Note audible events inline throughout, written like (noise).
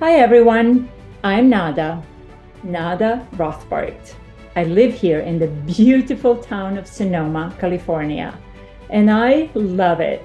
Hi everyone, I'm Nada, Nada Rothbart. I live here in the beautiful town of Sonoma, California, and I love it.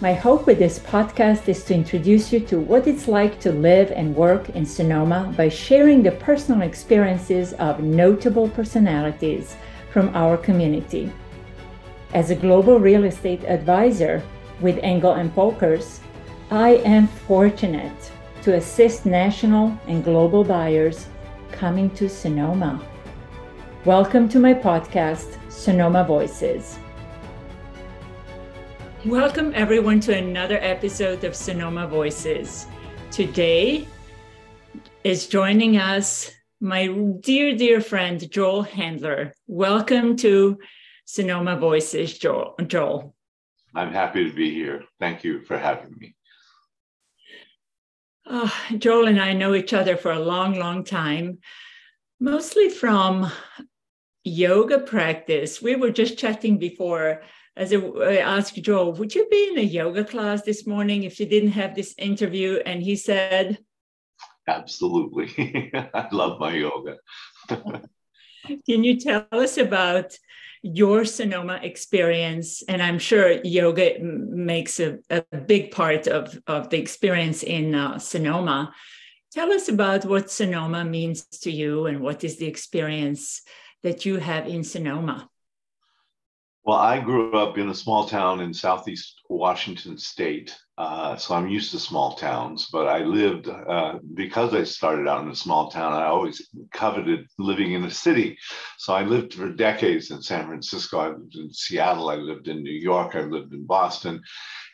My hope with this podcast is to introduce you to what it's like to live and work in Sonoma by sharing the personal experiences of notable personalities from our community. As a global real estate advisor with Engel and Volkers, I am fortunate to assist national and global buyers coming to Sonoma. Welcome to my podcast, Sonoma Voices. Welcome, everyone, to another episode of Sonoma Voices. Today is joining us my dear, dear friend, Joel Hendler. Welcome to Sonoma Voices, Joel. Joel. I'm happy to be here. Thank you for having me. Oh, Joel and I know each other for a long, long time, mostly from yoga practice. We were just chatting before as I asked Joel, would you be in a yoga class this morning if you didn't have this interview? And he said, Absolutely. (laughs) I love my yoga. (laughs) Can you tell us about your Sonoma experience? And I'm sure yoga makes a, a big part of, of the experience in uh, Sonoma. Tell us about what Sonoma means to you and what is the experience that you have in Sonoma. Well, I grew up in a small town in southeast Washington state. Uh, so I'm used to small towns, but I lived, uh, because I started out in a small town, I always coveted living in a city. So I lived for decades in San Francisco. I lived in Seattle. I lived in New York. I lived in Boston.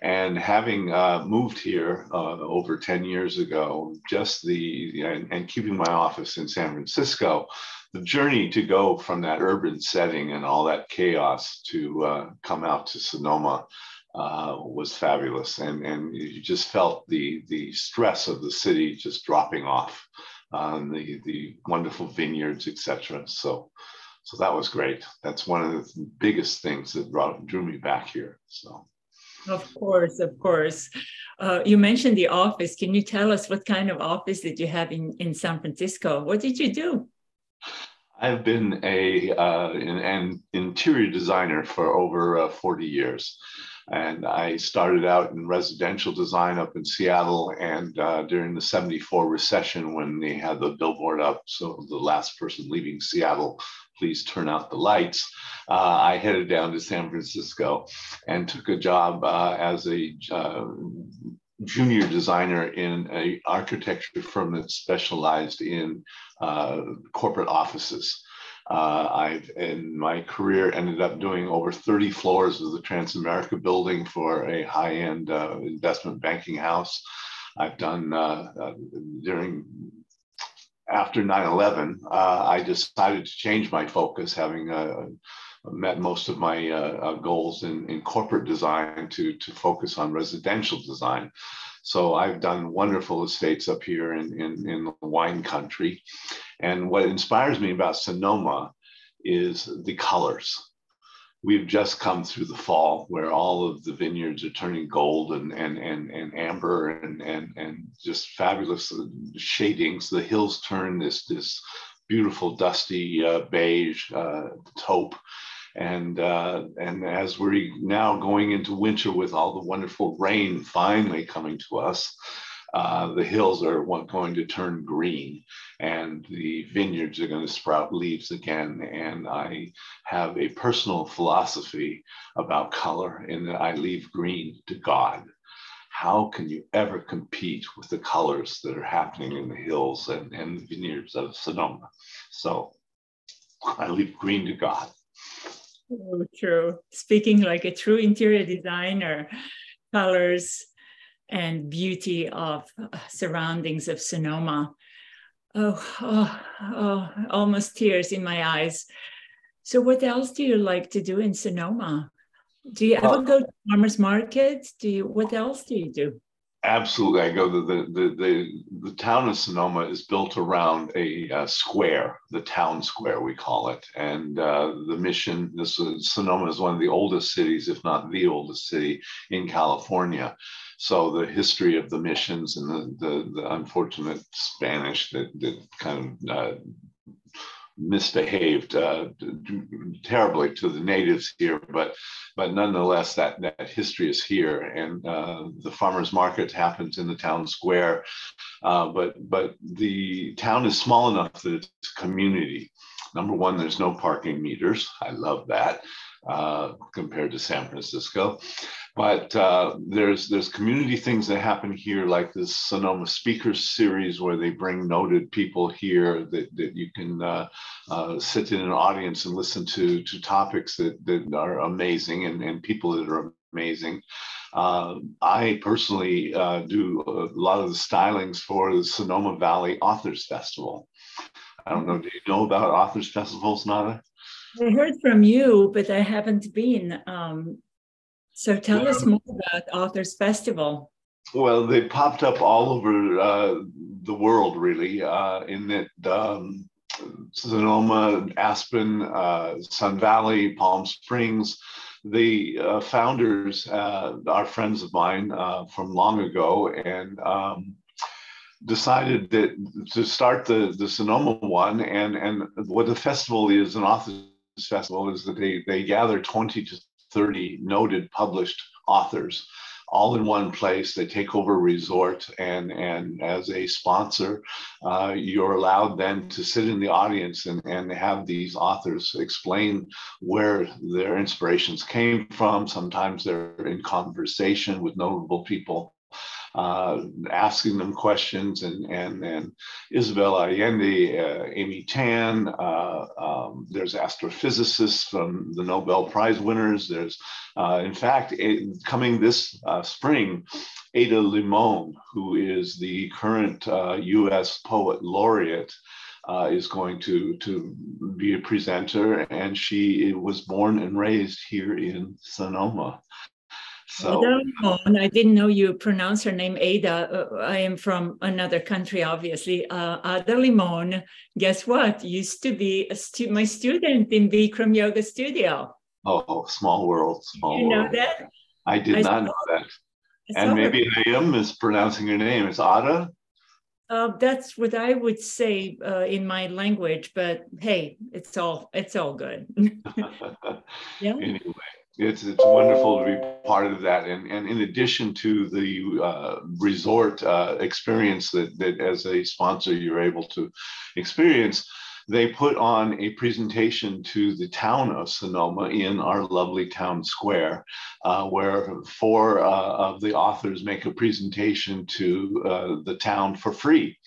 And having uh, moved here uh, over 10 years ago, just the, and, and keeping my office in San Francisco, the journey to go from that urban setting and all that chaos to uh, come out to Sonoma uh, was fabulous, and and you just felt the the stress of the city just dropping off, um, the the wonderful vineyards, etc. So. So that was great. That's one of the biggest things that brought, drew me back here. So, of course, of course. Uh, you mentioned the office. Can you tell us what kind of office did you have in, in San Francisco? What did you do? I've been a uh, an, an, interior designer for over uh, 40 years. And I started out in residential design up in Seattle. And uh, during the 74 recession, when they had the billboard up, so the last person leaving Seattle, please turn out the lights, uh, I headed down to San Francisco and took a job uh, as a uh, junior designer in an architecture firm that specialized in uh, corporate offices. Uh, I've in my career ended up doing over 30 floors of the Transamerica building for a high-end uh, investment banking house. I've done uh, uh, during after 9/11. Uh, I decided to change my focus, having met most of my uh, goals in, in corporate design to, to focus on residential design. So I've done wonderful estates up here in, in, in the wine country. And what inspires me about Sonoma is the colors. We've just come through the fall where all of the vineyards are turning gold and, and, and, and amber and, and, and just fabulous shadings. The hills turn this, this beautiful dusty uh, beige uh, taupe and uh, and as we're now going into winter with all the wonderful rain finally coming to us, uh, the hills are going to turn green and the vineyards are going to sprout leaves again. And I have a personal philosophy about color in that I leave green to God. How can you ever compete with the colors that are happening in the hills and, and the vineyards of Sonoma? So I leave green to God. Oh, true. Speaking like a true interior designer, colors and beauty of uh, surroundings of Sonoma. Oh, oh, oh, almost tears in my eyes. So, what else do you like to do in Sonoma? Do you ever go to farmers markets? Do you? What else do you do? Absolutely, I go. The the the the, town of Sonoma is built around a, a, square, the town square we call it, and uh, the mission. This is, Sonoma is one of the oldest cities, if not the oldest city in California. So the history of the missions and the the, the unfortunate Spanish that that kind of uh, misbehaved uh, terribly to the natives here, but but nonetheless, that that history is here, and uh, the farmers market happens in the town square, uh, but but the town is small enough that it's community. Number one, there's no parking meters. I love that uh, compared to San Francisco. But uh, there's there's community things that happen here, like this Sonoma Speakers series, where they bring noted people here that, that you can uh, uh, sit in an audience and listen to to topics that, that are amazing and, and people that are amazing. Uh, I personally uh, do a lot of the stylings for the Sonoma Valley Authors Festival. I don't know, do you know about Authors Festivals, Nada? I heard from you, but I haven't been. Um, so tell yeah. us more about Authors Festival. Well, they popped up all over uh, the world, really, uh, in that um, Sonoma, Aspen, uh, Sun Valley, Palm Springs. The uh, founders uh, are friends of mine uh, from long ago, and um, decided that to start the the Sonoma one, and and what the festival is, an authors festival, is that they they gather twenty to 30 noted published authors all in one place. They take over resort, and and as a sponsor, uh, you're allowed then to sit in the audience and and have these authors explain where their inspirations came from. Sometimes they're in conversation with notable people uh, asking them questions, and and and Isabel Allende, uh, Amy Tan. Uh, um, there's astrophysicists from the Nobel Prize winners. There's, uh, in fact, a, coming this uh, spring, Ada Limon, who is the current U.S. poet laureate. Uh, is going to to be a presenter, and she was born and raised here in Sonoma. So Ada I didn't know you pronounce her name Ada. Uh, I am from another country, obviously. Uh, Ada Limon, guess what? Used to be stu- my student in Bikram Yoga Studio. Oh, small world, small you know world. that? I did I not know that. And maybe her. I am mispronouncing your name. It's Ada? Uh, that's what I would say uh, in my language, but hey, it's all it's all good. (laughs) (laughs) yeah. Anyway, it's it's wonderful to be part of that and and in addition to the uh, resort uh, experience that that as a sponsor you're able to experience they put on a presentation to the town of Sonoma in our lovely town square, uh, where four uh, of the authors make a presentation to uh, the town for free.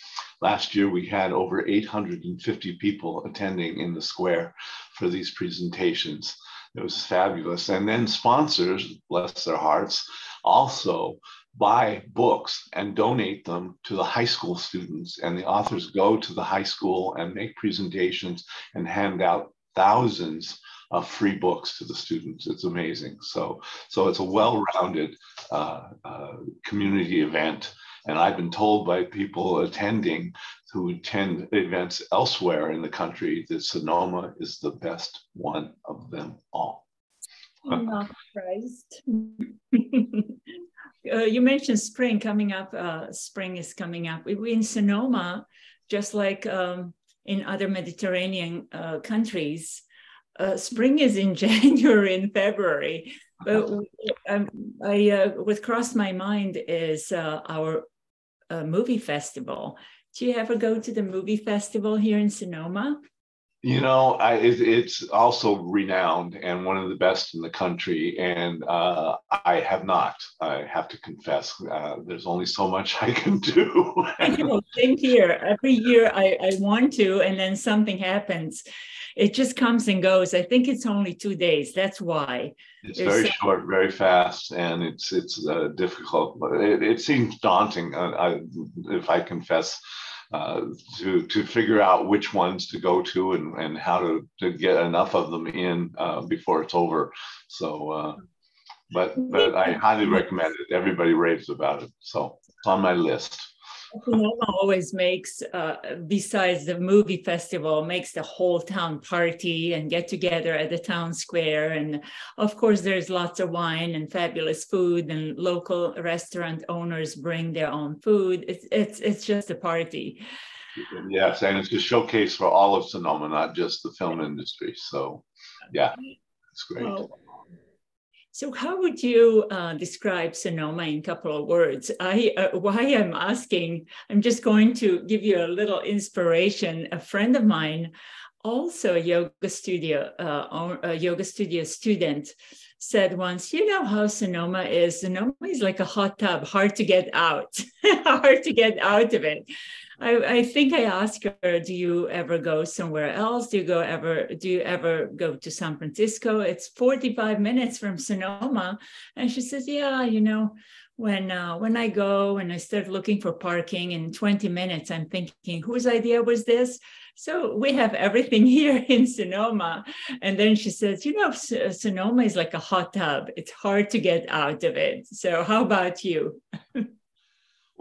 Last year, we had over 850 people attending in the square for these presentations. It was fabulous. And then sponsors, bless their hearts, also buy books and donate them to the high school students. And the authors go to the high school and make presentations and hand out thousands of free books to the students. It's amazing. So, so it's a well-rounded uh, uh, community event. And I've been told by people attending who attend events elsewhere in the country that Sonoma is the best one of them all. I'm not surprised. uh, you mentioned spring coming up. Uh, spring is coming up. In Sonoma, just like um, in other Mediterranean uh, countries, uh, spring is in (laughs) January and February. But (laughs) um, I, uh, what crossed my mind is uh, our movie festival do you ever go to the movie festival here in Sonoma? You know, I, it, it's also renowned and one of the best in the country. And uh, I have not, I have to confess. Uh, there's only so much I can do. Same here. Every year I, I want to, and then something happens. It just comes and goes. I think it's only two days. That's why. It's There's very short, very fast, and it's it's uh, difficult. It, it seems daunting, uh, I, if I confess uh, to to figure out which ones to go to and, and how to, to get enough of them in uh, before it's over. So uh, but but I highly recommend it. Everybody raves about it, so it's on my list. Sonoma always makes, uh, besides the movie festival, makes the whole town party and get together at the town square. And of course, there's lots of wine and fabulous food, and local restaurant owners bring their own food. It's it's it's just a party. Yes, and it's a showcase for all of Sonoma, not just the film industry. So, yeah, it's great. Well, so, how would you uh, describe Sonoma in a couple of words? I uh, why I'm asking, I'm just going to give you a little inspiration. A friend of mine, also a yoga studio, uh, a yoga studio student, said once, "You know how Sonoma is. Sonoma is like a hot tub, hard to get out, (laughs) hard to get out of it." I, I, think I asked her, do you ever go somewhere else? Do you go ever, do you ever go to San Francisco? It's 45 minutes from Sonoma. And she says, yeah, you know, when uh, when I go and I start looking for parking in 20 minutes, I'm thinking, whose idea was this? So we have everything (laughs) here in Sonoma. And then she says, you know, Sonoma is like a hot tub. It's hard to get out of it. So how about you? (laughs)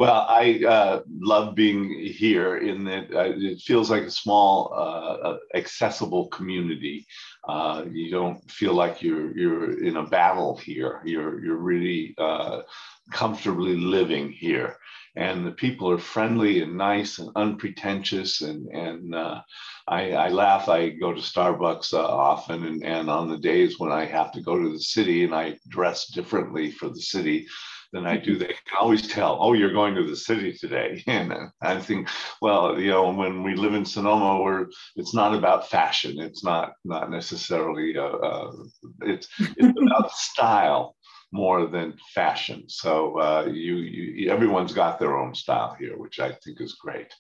Well, I uh, love being here in that uh, it feels like a small, uh, uh accessible community. Uh, you don't feel like you're you're in a battle here. You're you're really uh, comfortably living here, and the people are friendly and nice and unpretentious. And and I, I, laugh. I go to Starbucks often, and and on the days when I have to go to the city and I dress differently for the city than I do. They can always tell, oh, you're going to the city today. (laughs) And I think, well, you know, when we live in Sonoma, where it's not about fashion. It's not not necessarily uh, uh, it's it's (laughs) about style more than fashion. So uh, you, you everyone's got their own style here, which I think is great.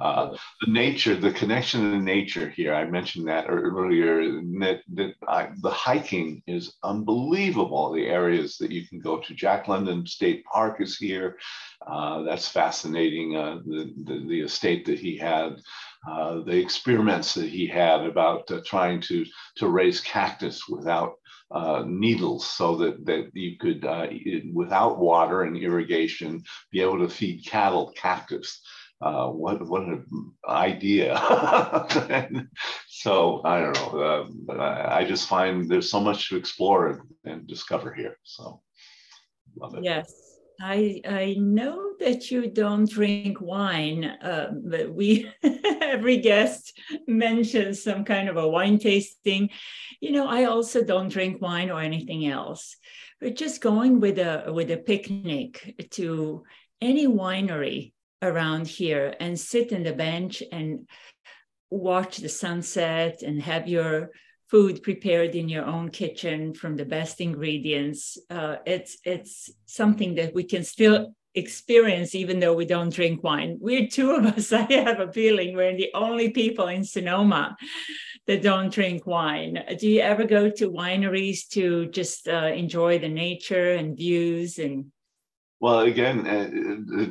Uh, the nature, the connection to nature here, I mentioned that earlier, that, that I, the hiking is unbelievable. The areas that you can go to. Jack London State Park is here. Uh, that's fascinating. Uh, the, the, the, estate that he had, uh, the experiments that he had about uh, trying to, to raise cactus without uh, needles so that, that you could, uh, without water and irrigation, be able to feed cattle cactus uh, what what an idea. (laughs) so I don't know, uh, but I, I, just find there's so much to explore and, and discover here. So love it. Yes. I, I know that you don't drink wine, uh, but we (laughs) every guest mentions some kind of a wine tasting. You know, I also don't drink wine or anything else. But just going with a with a picnic to any winery around here and sit in the bench and watch the sunset and have your food prepared in your own kitchen from the best ingredients. Uh, it's it's something that we can still experience even though we don't drink wine. We're two of us. (laughs) I have a feeling we're the only people in Sonoma that don't drink wine. Do you ever go to wineries to just uh, enjoy the nature and views and? Well, again, uh, uh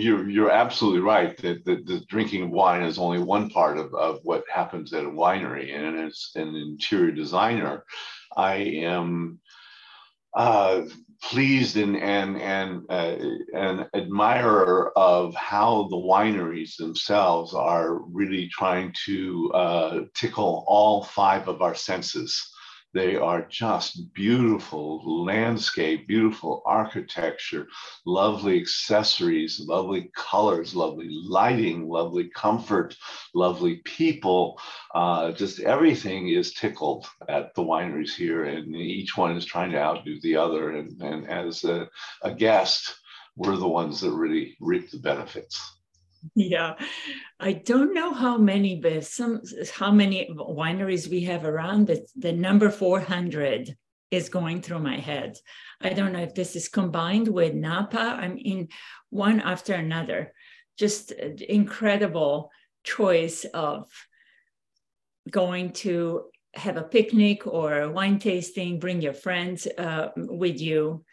you're you're absolutely right that, that the drinking wine is only one part of, of what happens at a winery. And as an interior designer, I am uh, pleased and and and uh, an admirer of how the wineries themselves are really trying to uh, tickle all five of our senses. They are just beautiful landscape, beautiful architecture, lovely accessories, lovely colors, lovely lighting, lovely comfort, lovely people. Uh, just everything is tickled at the wineries here, and each one is trying to outdo the other. And, and as a, a guest, we're the ones that really reap the benefits. (laughs) Yeah, I don't know how many, but some how many wineries we have around. But the number four hundred is going through my head. I don't know if this is combined with Napa. I'm in one after another. Just incredible choice of going to have a picnic or wine tasting. Bring your friends uh, with you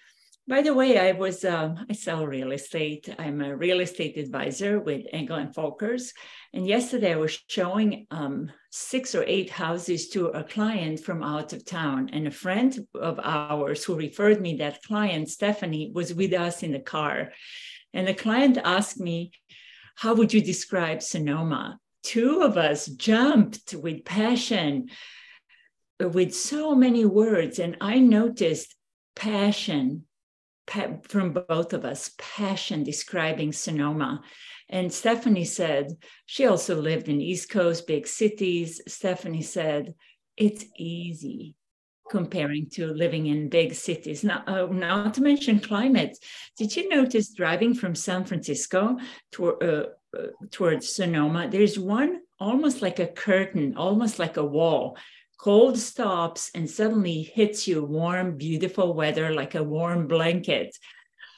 by the way, I was um, I sell real estate. I'm a real estate advisor with Engel and Volkers. And yesterday I was showing um, six or eight houses to a client from out of town. And a friend of ours who referred me that client, Stephanie, was with us in the car. And the client asked me, How would you describe Sonoma? Two of us jumped with passion, with so many words. And I noticed passion from both of us, passion describing Sonoma. And Stephanie said, she also lived in East Coast, big cities. Stephanie said, it's easy comparing to living in big cities. Now, uh, not to mention climate. Did you notice driving from San Francisco to, uh, uh, towards Sonoma? There's one almost like a curtain, almost like a wall. Cold stops and suddenly hits you warm, beautiful weather like a warm blanket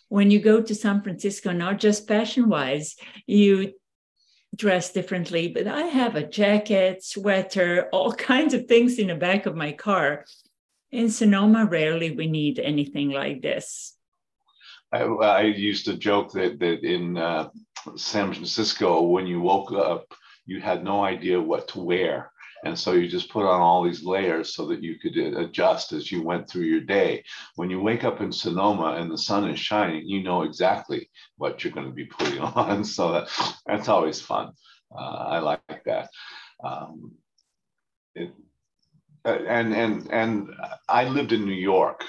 when you go to San Francisco, not just fashion wise, you dress differently, but I have a jacket, sweater, all (laughs) kinds of things in the back of my car. In Sonoma, rarely we need anything like this. I, I used to joke that that in uh, San Francisco, when you woke up, you had no idea what to wear and so you just put on all these layers so that you could uh, adjust as you went through your day. When you wake up in Sonoma and the sun is shining, you know exactly what you're going to be (laughs) putting on. So that, that's always fun. Uh, I like that. Um, it, uh, and and and I lived in New York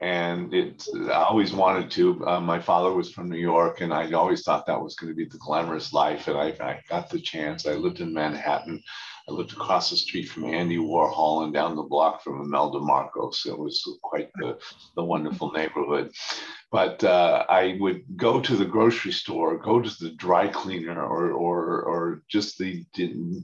and it I always wanted to. Uh, my father was from New York, and I always thought that was going to be the glamorous life. And I, I got the chance. I lived in Manhattan, I lived across the street from Andy Warhol and down the block from Imelda Marcos. It was quite the, the wonderful neighborhood. But uh, I would go to the grocery store, go to the dry cleaner, or, or, or just the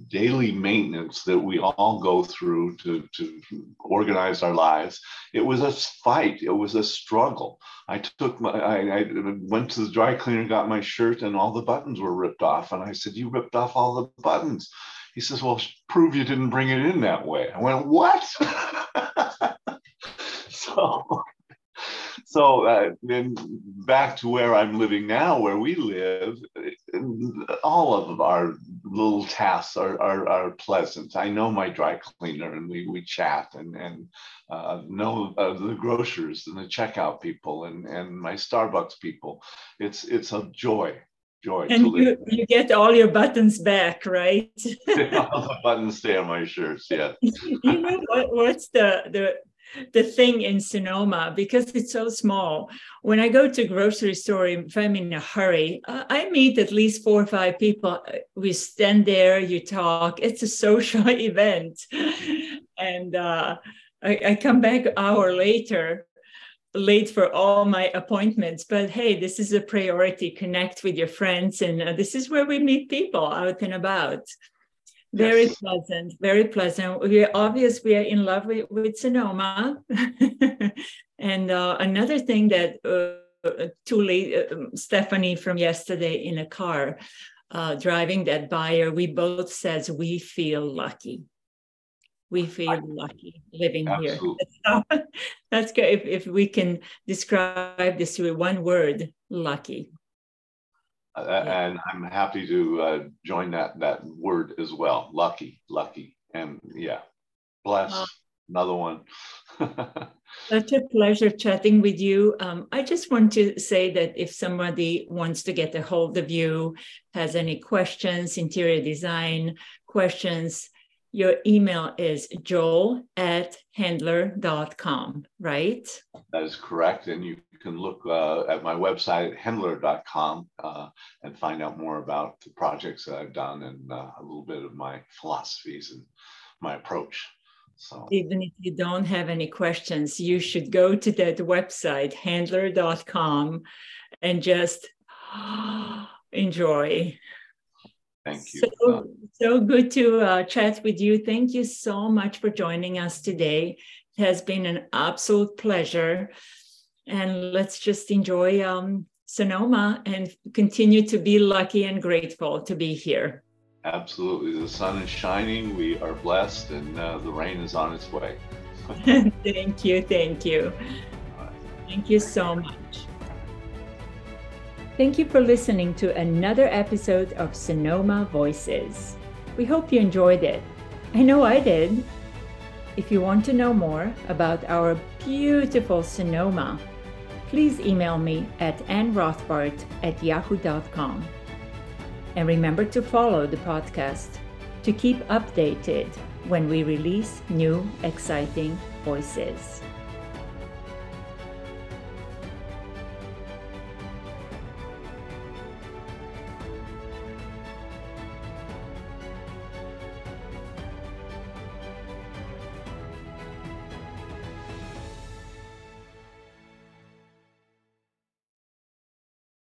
daily maintenance that we all go through to, to organize our lives. It was a fight, it was a struggle. I took my, I, I went to the dry cleaner, got my shirt, and all the buttons were ripped off. And I said, You ripped off all the buttons. He says, Well, prove you didn't bring it in that way. I went, What? (laughs) so, so uh, then back to where I'm living now, where we live, all of our little tasks are, are, are pleasant. I know my dry cleaner and we, we chat and, and uh, know uh, the grocers and the checkout people and, and my Starbucks people. It's, it's a joy joy. And you, you get all your buttons back, right? (laughs) all the buttons stay on my shirts, yeah. (laughs) you know what, what's the, the, the thing in Sonoma because it's so small. When I go to grocery store, if I'm in a hurry, I meet at least four or five people. We stand there, you talk. It's a social (laughs) event, and uh, I, I, come back an hour later late for all my appointments but hey this is a priority. Connect with your friends and uh, this is where we meet people out and about. Very yes. pleasant very pleasant. We're obvious we are in love with, with sonoma. (laughs) And uh, another thing that uh, Tuli, uh, stephanie from yesterday in a car uh, driving that buyer we both says we feel lucky we feel lucky living Absolutely. here. (laughs) That's good. If, if we can describe this with one word, lucky. Uh, and I'm happy to uh, join that that word as well. Lucky, lucky, and yeah, bless. Uh, another one. (laughs) Such a pleasure chatting with you. Um, I just want to say that if somebody wants to get a hold of you, has any questions, interior design questions, your email is joel at hendler.com, right? That is correct. And you can look uh, at my website at hendler.com uh, and find out more about the projects that I've done and uh, a little bit of my philosophies and my approach. So even if you don't have any questions, you should go to that website, hendler.com, and just (gasps) enjoy. Thank you. So, so good to uh, chat with you. Thank you so much for joining us today. It has been an absolute pleasure. And let's just enjoy um, Sonoma and continue to be lucky and grateful to be here. Absolutely. The sun is shining. We are blessed, and uh, the rain is on its way. (laughs) thank you. Thank you. Thank you so much. Thank you for listening to another episode of Sonoma Voices. We hope you enjoyed it. I know I did. If you want to know more about our beautiful Sonoma, please email me at annrothbart at yahoo.com. And remember to follow the podcast to keep updated when we release new exciting voices.